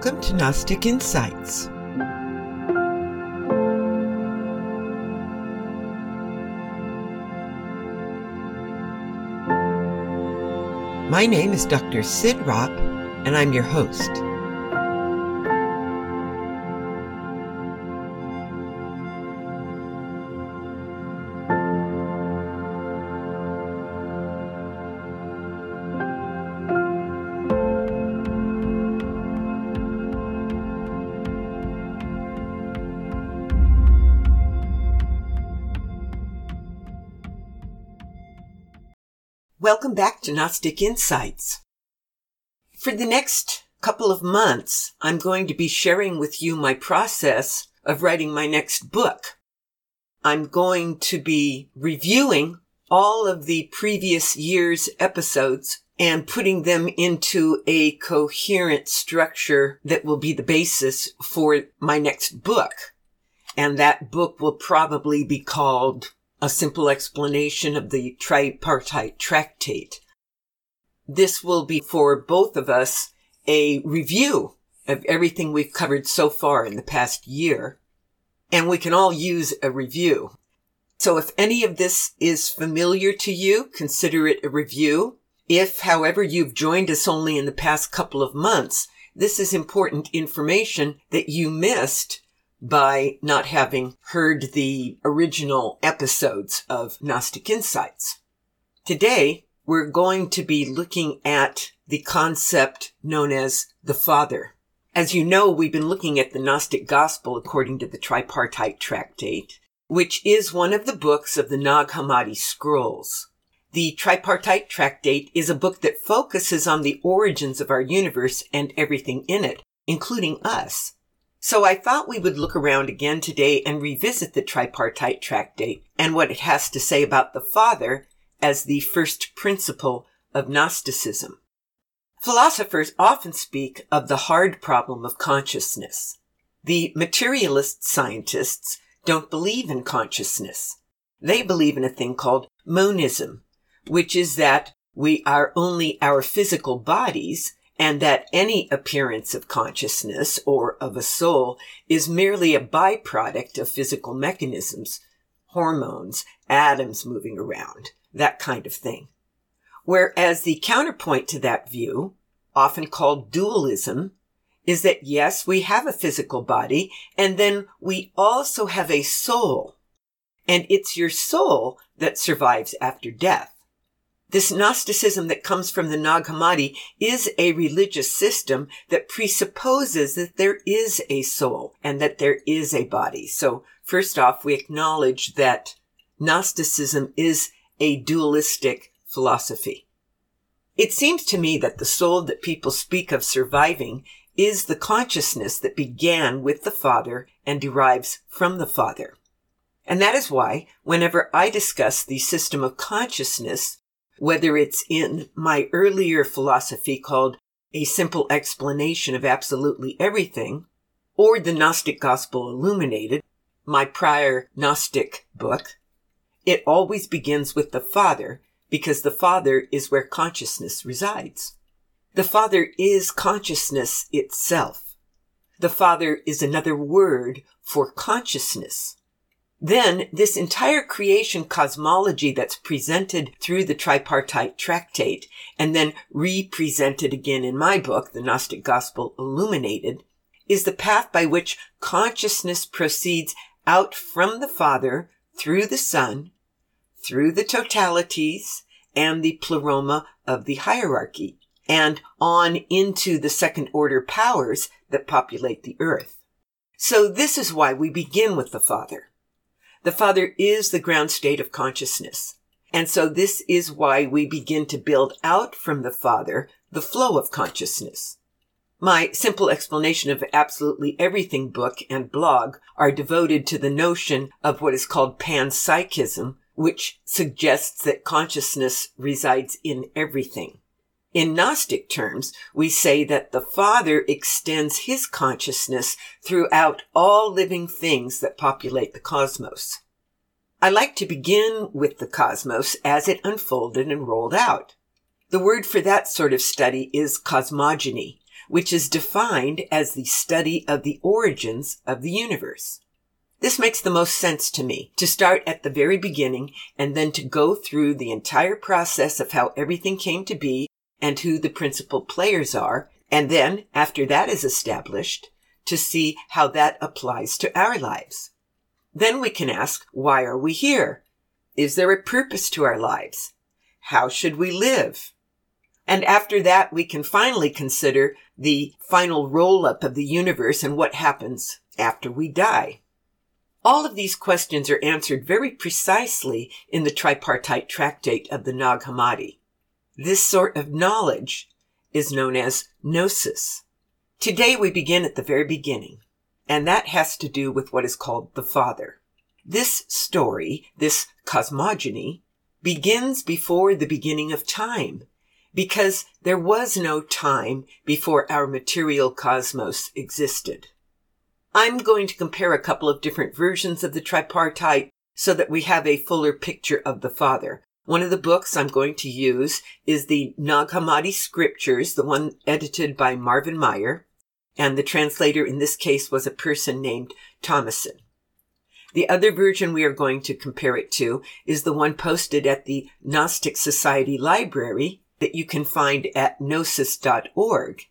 Welcome to Gnostic Insights. My name is Dr. Cyd Ropp, and I'm your host. Welcome back to Gnostic Insights. For the next couple of months, I'm going to be sharing with you my process of writing my next book. I'm going to be reviewing all of the previous year's episodes and putting them into a coherent structure that will be the basis for my next book. And that book will probably be called a simple explanation of the tripartite tractate. This will be for both of us a review of everything we've covered so far in the past year. And we can all use a review. So if any of this is familiar to you, consider it a review. If, however, you've joined us only in the past couple of months, this is important information that you missed by not having heard the original episodes of Gnostic Insights. Today, we're going to be looking at the concept known as the Father. As you know, we've been looking at the Gnostic Gospel according to the Tripartite Tractate, which is one of the books of the Nag Hammadi scrolls. The Tripartite Tractate is a book that focuses on the origins of our universe and everything in it, including us. So I thought we would look around again today and revisit the tripartite tractate and what it has to say about the Father as the first principle of Gnosticism. Philosophers often speak of the hard problem of consciousness. The materialist scientists don't believe in consciousness. They believe in a thing called monism, which is that we are only our physical bodies and that any appearance of consciousness or of a soul is merely a byproduct of physical mechanisms, hormones, atoms moving around, that kind of thing. Whereas the counterpoint to that view, often called dualism, is that yes, we have a physical body, and then we also have a soul. And it's your soul that survives after death. This Gnosticism that comes from the Nag Hammadi is a religious system that presupposes that there is a soul and that there is a body. So first off, we acknowledge that Gnosticism is a dualistic philosophy. It seems to me that the soul that people speak of surviving is the consciousness that began with the Father and derives from the Father. And that is why, whenever I discuss the system of consciousness, whether it's in my earlier philosophy called A Simple Explanation of Absolutely Everything, or the Gnostic Gospel Illuminated, my prior Gnostic book, it always begins with the Father because the Father is where consciousness resides. The Father is consciousness itself. The Father is another word for consciousness. Then this entire creation cosmology that's presented through the tripartite tractate and then represented again in my book, The Gnostic Gospel Illuminated, is the path by which consciousness proceeds out from the Father through the Son, through the totalities and the pleroma of the hierarchy, and on into the second order powers that populate the earth. So this is why we begin with the Father. The Father is the ground state of consciousness. And so this is why we begin to build out from the Father the flow of consciousness. My simple explanation of absolutely everything book and blog are devoted to the notion of what is called panpsychism, which suggests that consciousness resides in everything. In Gnostic terms, we say that the Father extends his consciousness throughout all living things that populate the cosmos. I like to begin with the cosmos as it unfolded and rolled out. The word for that sort of study is cosmogony, which is defined as the study of the origins of the universe. This makes the most sense to me to start at the very beginning and then to go through the entire process of how everything came to be and who the principal players are. And then after that is established, to see how that applies to our lives. Then we can ask, why are we here? Is there a purpose to our lives? How should we live? And after that, we can finally consider the final roll up of the universe and what happens after we die. All of these questions are answered very precisely in the tripartite tractate of the Nag Hammadi. This sort of knowledge is known as gnosis. Today we begin at the very beginning, and that has to do with what is called the Father. This story, this cosmogony, begins before the beginning of time, because there was no time before our material cosmos existed. I'm going to compare a couple of different versions of the tripartite so that we have a fuller picture of the Father. One of the books I'm going to use is the Nag Hammadi Scriptures, the one edited by Marvin Meyer, and the translator in this case was a person named Thomassen. The other version we are going to compare it to is the one posted at the Gnostic Society Library that you can find at gnosis.org.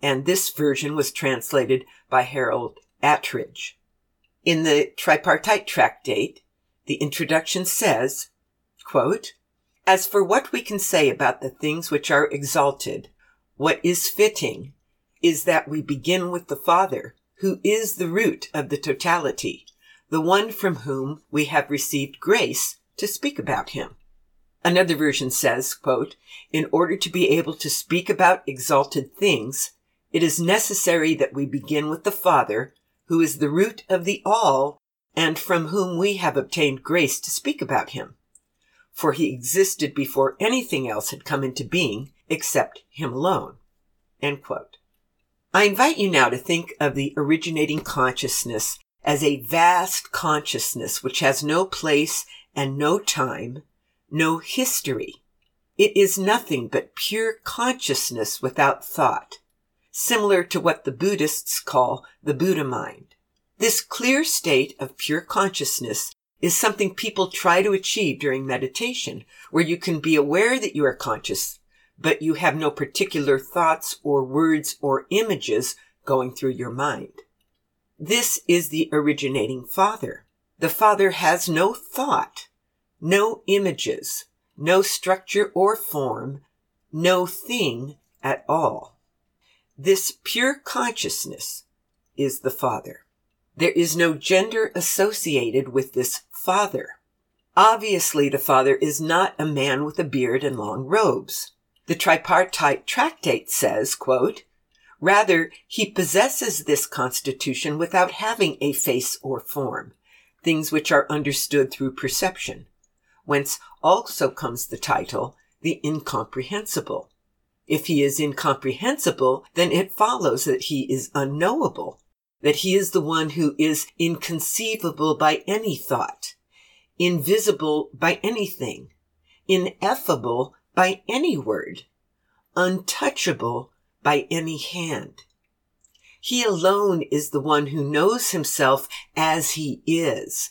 And this version was translated by Harold Attridge. In the tripartite tractate, the introduction says, quote, As for what we can say about the things which are exalted, what is fitting is that we begin with the Father, who is the root of the totality, the one from whom we have received grace to speak about him. Another version says, quote, In order to be able to speak about exalted things, it is necessary that we begin with the Father, who is the root of the all, and from whom we have obtained grace to speak about him. For he existed before anything else had come into being except him alone. I invite you now to think of the originating consciousness as a vast consciousness which has no place and no time, no history. It is nothing but pure consciousness without thought similar to what the Buddhists call the Buddha mind. This clear state of pure consciousness is something people try to achieve during meditation, where you can be aware that you are conscious, but you have no particular thoughts or words or images going through your mind. This is the originating Father. The Father has no thought, no images, no structure or form, no thing at all. This pure consciousness is the Father. There is no gender associated with this Father. Obviously, the Father is not a man with a beard and long robes. The tripartite tractate says, quote, Rather, he possesses this constitution without having a face or form, things which are understood through perception, whence also comes the title, the incomprehensible. If he is incomprehensible, then it follows that he is unknowable, that he is the one who is inconceivable by any thought, invisible by anything, ineffable by any word, untouchable by any hand. He alone is the one who knows himself as he is,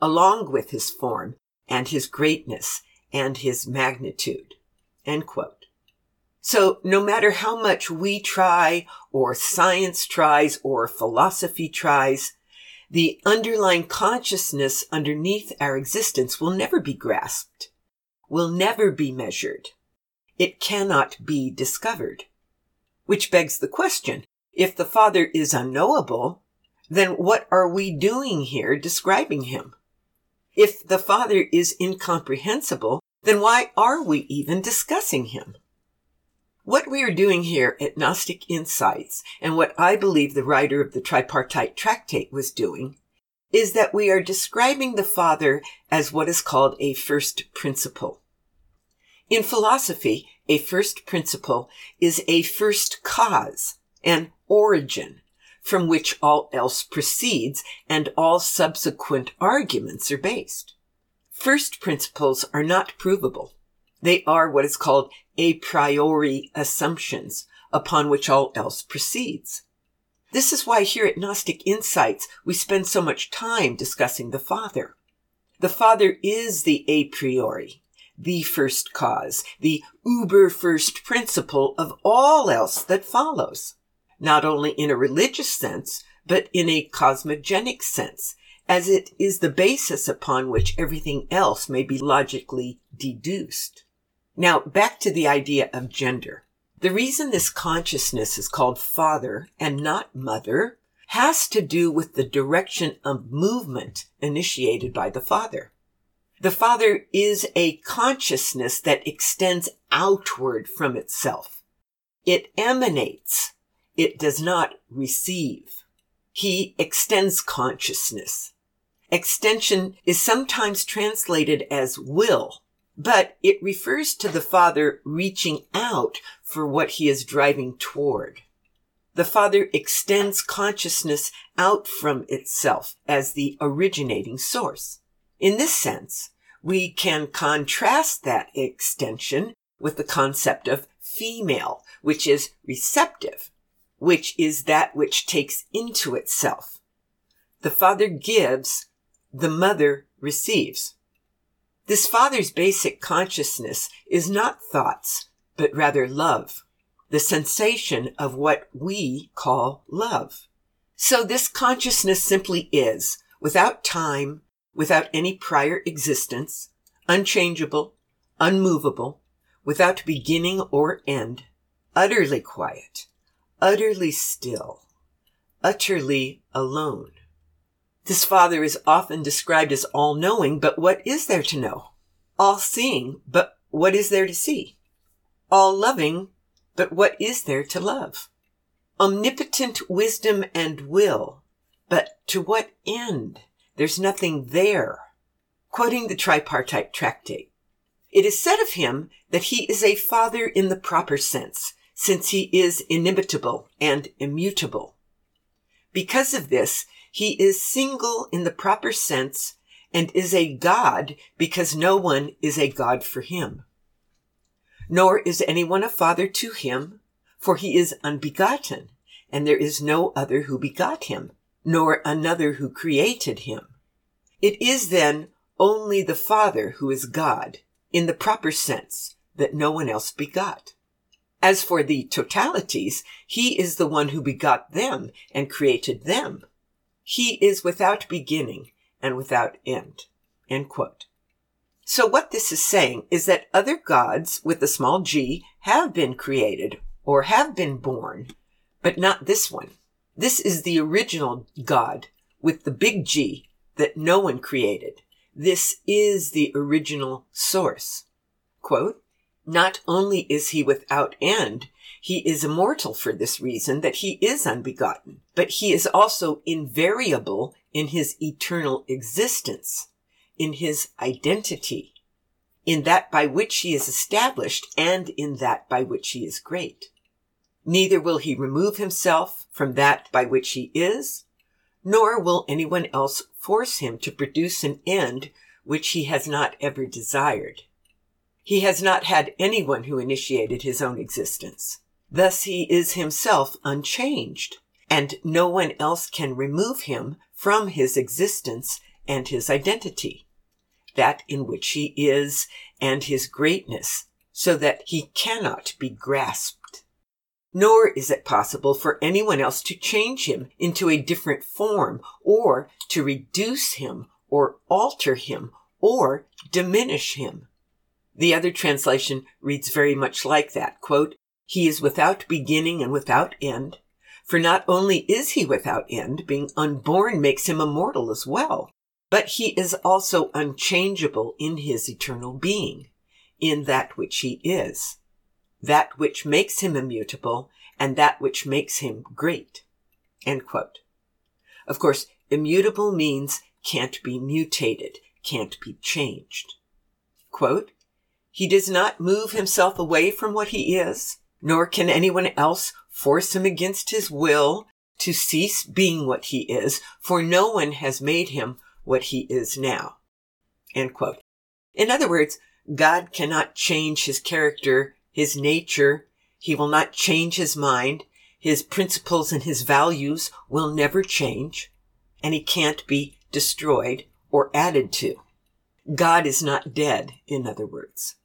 along with his form and his greatness and his magnitude. So no matter how much we try or science tries or philosophy tries, the underlying consciousness underneath our existence will never be grasped, will never be measured. It cannot be discovered. Which begs the question, if the Father is unknowable, then what are we doing here describing him? If the Father is incomprehensible, then why are we even discussing him? What we are doing here at Gnostic Insights, and what I believe the writer of the tripartite tractate was doing, is that we are describing the Father as what is called a first principle. In philosophy, a first principle is a first cause, an origin, from which all else proceeds and all subsequent arguments are based. First principles are not provable. They are what is called a priori assumptions, upon which all else proceeds. This is why here at Gnostic Insights we spend so much time discussing the Father. The Father is the a priori, the first cause, the uber first principle of all else that follows, not only in a religious sense, but in a cosmogenic sense, as it is the basis upon which everything else may be logically deduced. Now, back to the idea of gender. The reason this consciousness is called father and not mother has to do with the direction of movement initiated by the father. The father is a consciousness that extends outward from itself. It emanates. It does not receive. He extends consciousness. Extension is sometimes translated as will, but it refers to the Father reaching out for what he is driving toward. The Father extends consciousness out from itself as the originating source. In this sense, we can contrast that extension with the concept of female, which is receptive, which is that which takes into itself. The Father gives, the Mother receives. This father's basic consciousness is not thoughts, but rather love, the sensation of what we call love. So this consciousness simply is, without time, without any prior existence, unchangeable, unmovable, without beginning or end, utterly quiet, utterly still, utterly alone. This Father is often described as all knowing, but what is there to know? All seeing, but what is there to see? All loving, but what is there to love? Omnipotent wisdom and will, but to what end? There's nothing there. Quoting the tripartite tractate. It is said of him that he is a father in the proper sense, since he is inimitable and immutable. Because of this, he is single in the proper sense and is a God because no one is a God for him. Nor is anyone a father to him, for he is unbegotten, and there is no other who begot him, nor another who created him. It is then only the Father who is God, in the proper sense, that no one else begot. As for the totalities, he is the one who begot them and created them. He is without beginning and without end. End quote. So what this is saying is that other gods with a small g have been created or have been born, but not this one. This is the original God with the big G that no one created. This is the original source. Quote, not only is he without end, he is immortal for this reason that he is unbegotten, but he is also invariable in his eternal existence, in his identity, in that by which he is established and in that by which he is great. Neither will he remove himself from that by which he is, nor will anyone else force him to produce an end which he has not ever desired. He has not had anyone who initiated his own existence. Thus he is himself unchanged, and no one else can remove him from his existence and his identity, that in which he is and his greatness, so that he cannot be grasped. Nor is it possible for anyone else to change him into a different form or to reduce him or alter him or diminish him. The other translation reads very much like that. Quote, he is without beginning and without end. For not only is he without end, being unborn makes him immortal as well, but he is also unchangeable in his eternal being, in that which he is, that which makes him immutable, and that which makes him great. Of course, immutable means can't be mutated, can't be changed. Quote, he does not move himself away from what he is, nor can anyone else force him against his will to cease being what he is, for no one has made him what he is now. In other words, God cannot change his character, his nature, He will not change his mind. His principles and his values will never change. And he can't be destroyed or added to. God is not dead, in other words.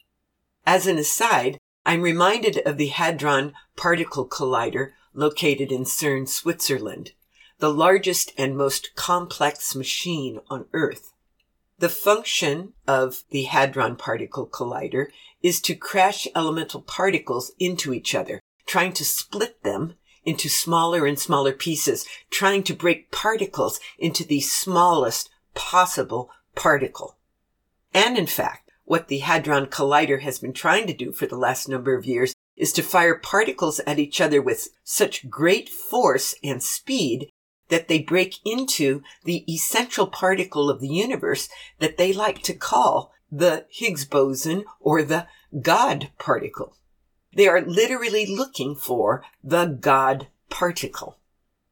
As an aside, I'm reminded of the Hadron Particle Collider located in CERN, Switzerland, the largest and most complex machine on Earth. The function of the Hadron Particle Collider is to crash elemental particles into each other, trying to split them into smaller and smaller pieces, trying to break particles into the smallest possible particle. And in fact, what the Hadron Collider has been trying to do for the last number of years is to fire particles at each other with such great force and speed that they break into the essential particle of the universe that they like to call the Higgs boson or the God particle. They are literally looking for the God particle.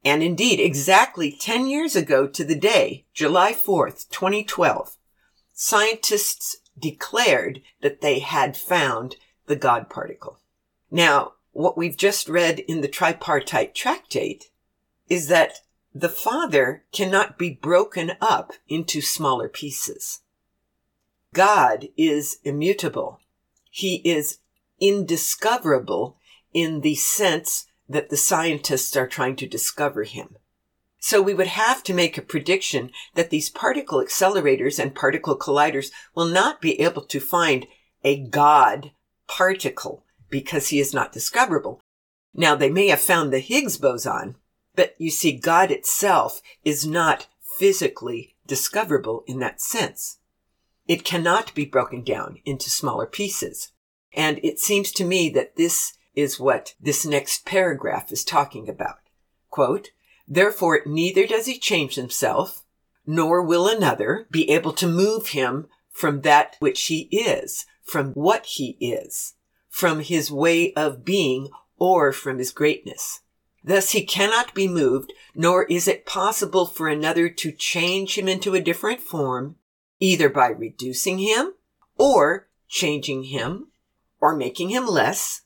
And indeed, exactly 10 years ago to the day, July 4th, 2012, scientists declared that they had found the God particle. Now, what we've just read in the tripartite tractate is that the Father cannot be broken up into smaller pieces. God is immutable. He is indiscoverable in the sense that the scientists are trying to discover him. So we would have to make a prediction that these particle accelerators and particle colliders will not be able to find a God particle because he is not discoverable. Now they may have found the Higgs boson, but you see, God itself is not physically discoverable in that sense. It cannot be broken down into smaller pieces. And it seems to me that this is what this next paragraph is talking about. Quote, Therefore, neither does he change himself, nor will another be able to move him from that which he is, from what he is, from his way of being, or from his greatness. Thus he cannot be moved, nor is it possible for another to change him into a different form, either by reducing him, or changing him, or making him less,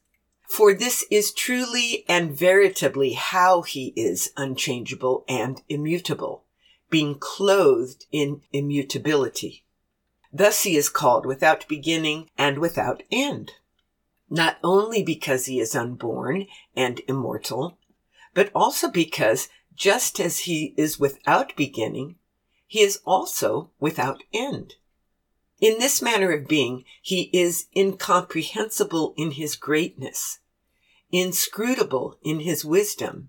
for this is truly and veritably how he is unchangeable and immutable, being clothed in immutability. Thus he is called without beginning and without end. Not only because he is unborn and immortal, but also because just as he is without beginning, he is also without end. In this manner of being, he is incomprehensible in his greatness inscrutable in his wisdom,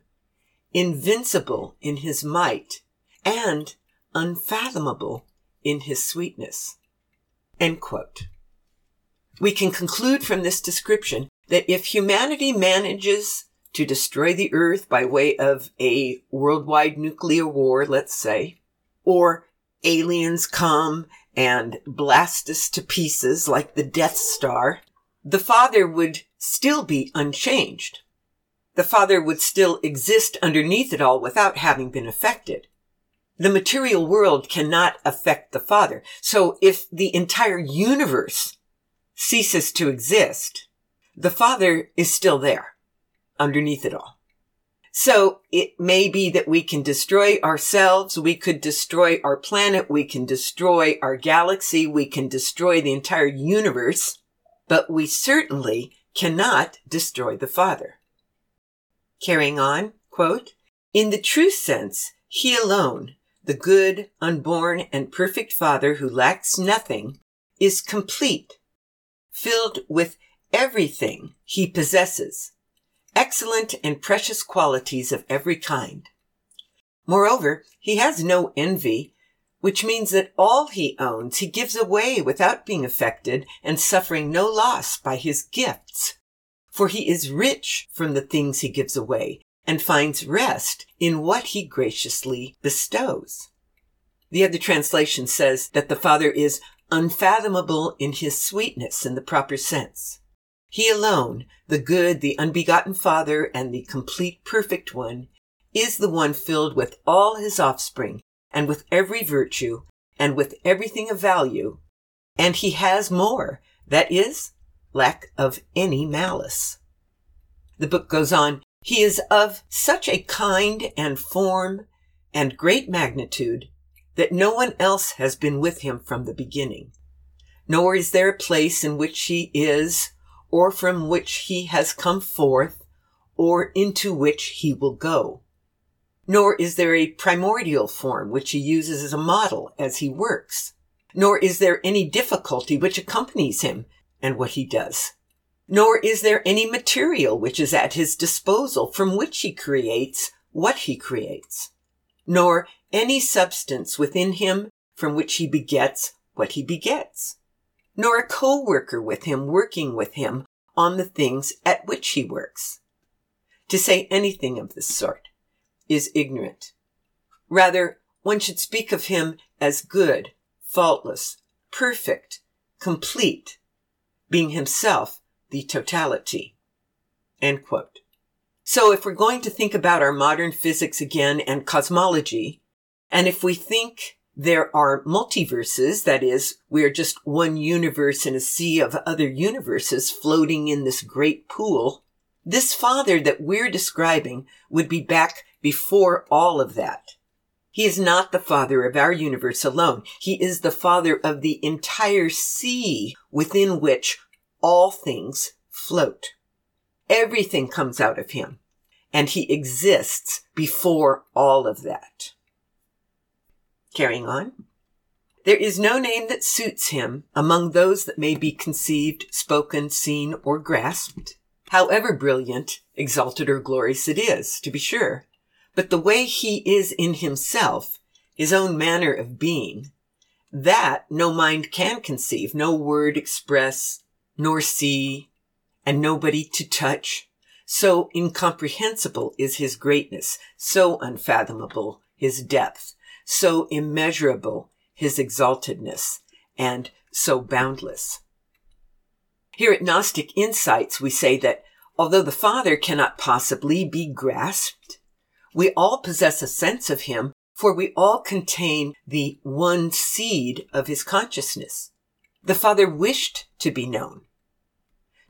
invincible in his might, and unfathomable in his sweetness. We can conclude from this description that if humanity manages to destroy the earth by way of a worldwide nuclear war, let's say, or aliens come and blast us to pieces like the Death Star, the Father would still be unchanged. The Father would still exist underneath it all without having been affected. The material world cannot affect the Father. So if the entire universe ceases to exist, the Father is still there underneath it all. So it may be that we can destroy ourselves. We could destroy our planet. We can destroy our galaxy. We can destroy the entire universe, but we certainly cannot destroy the Father. Carrying on, quote, in the true sense, he alone, the good, unborn, and perfect Father who lacks nothing, is complete, filled with everything he possesses, excellent and precious qualities of every kind. Moreover, he has no envy, which means that all he owns he gives away without being affected and suffering no loss by his gifts. For he is rich from the things he gives away and finds rest in what he graciously bestows. The other translation says that the Father is unfathomable in his sweetness in the proper sense. He alone, the good, the unbegotten Father, and the complete perfect one, is the one filled with all his offspring and with every virtue and with everything of value. And he has more, that is, lack of any malice. The book goes on, he is of such a kind and form and great magnitude that no one else has been with him from the beginning. Nor is there a place in which he is or from which he has come forth or into which he will go. Nor is there a primordial form which he uses as a model as he works. Nor is there any difficulty which accompanies him and what he does. Nor is there any material which is at his disposal from which he creates what he creates. Nor any substance within him from which he begets what he begets. Nor a co-worker with him working with him on the things at which he works. To say anything of this sort is ignorant. Rather, one should speak of him as good, faultless, perfect, complete, being himself the totality. So if we're going to think about our modern physics again and cosmology, and if we think there are multiverses, that is, we are just one universe in a sea of other universes floating in this great pool, this father that we're describing would be back before all of that. He is not the father of our universe alone. He is the father of the entire sea within which all things float. Everything comes out of him and he exists before all of that. Carrying on. There is no name that suits him among those that may be conceived, spoken, seen, or grasped however brilliant, exalted, or glorious it is, to be sure. But the way he is in himself, his own manner of being, that no mind can conceive, no word express, nor see, and nobody to touch. So incomprehensible is his greatness, so unfathomable his depth, so immeasurable his exaltedness, and so boundless. Here at Gnostic Insights, we say that although the Father cannot possibly be grasped, we all possess a sense of Him, for we all contain the one seed of His consciousness. The Father wished to be known,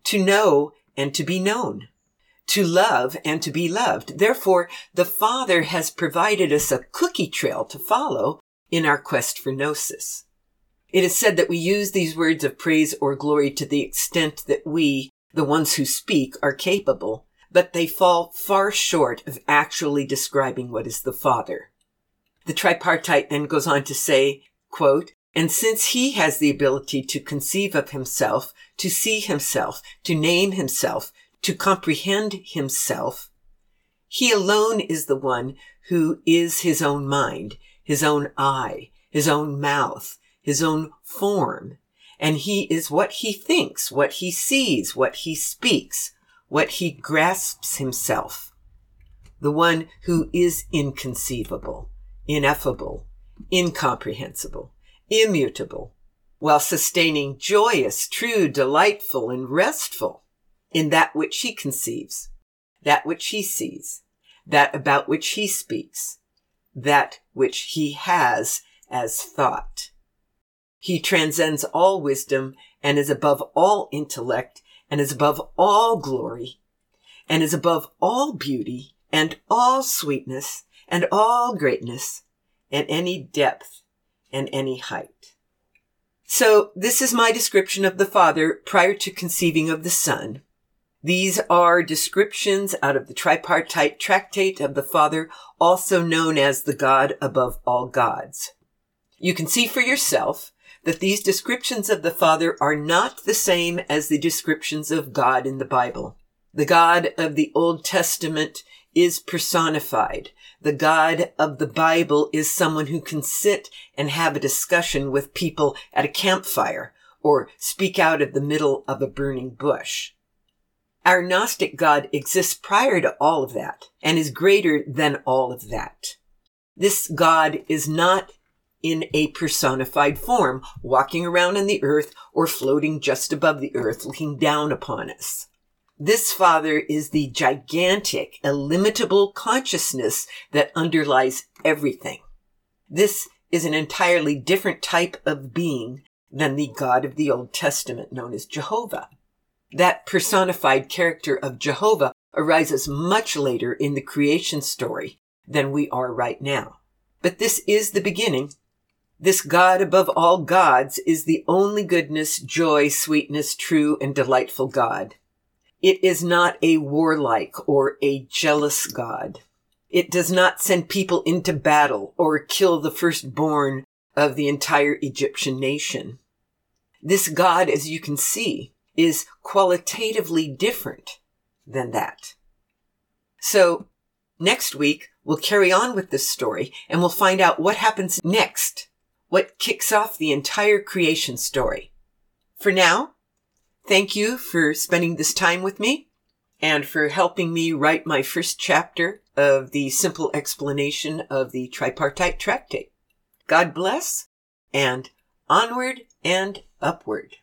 to know and to be known, to love and to be loved. Therefore, the Father has provided us a cookie trail to follow in our quest for gnosis. It is said that we use these words of praise or glory to the extent that we, the ones who speak, are capable, but they fall far short of actually describing what is the Father. The tripartite then goes on to say, quote, and since he has the ability to conceive of himself, to see himself, to name himself, to comprehend himself, he alone is the one who is his own mind, his own eye, his own mouth, his own form. And he is what he thinks, what he sees, what he speaks, what he grasps himself. The one who is inconceivable, ineffable, incomprehensible, immutable, while sustaining joyous, true, delightful, and restful in that which he conceives, that which he sees, that about which he speaks, that which he has as thought. He transcends all wisdom and is above all intellect and is above all glory and is above all beauty and all sweetness and all greatness and any depth and any height. So this is my description of the Father prior to conceiving of the Son. These are descriptions out of the tripartite tractate of the Father, also known as the God above all gods. You can see for yourself that these descriptions of the Father are not the same as the descriptions of God in the Bible. The God of the Old Testament is personified. The God of the Bible is someone who can sit and have a discussion with people at a campfire or speak out of the middle of a burning bush. Our Gnostic God exists prior to all of that and is greater than all of that. This God is not in a personified form, walking around on the earth or floating just above the earth, looking down upon us. This Father is the gigantic, illimitable consciousness that underlies everything. This is an entirely different type of being than the God of the Old Testament known as Jehovah. That personified character of Jehovah arises much later in the creation story than we are right now. But this is the beginning. This God above all gods is the only goodness, joy, sweetness, true and delightful God. It is not a warlike or a jealous God. It does not send people into battle or kill the firstborn of the entire Egyptian nation. This God, as you can see, is qualitatively different than that. So next week, we'll carry on with this story and we'll find out what happens next, what kicks off the entire creation story. For now, thank you for spending this time with me and for helping me write my first chapter of the simple explanation of the tripartite tractate. God bless and onward and upward.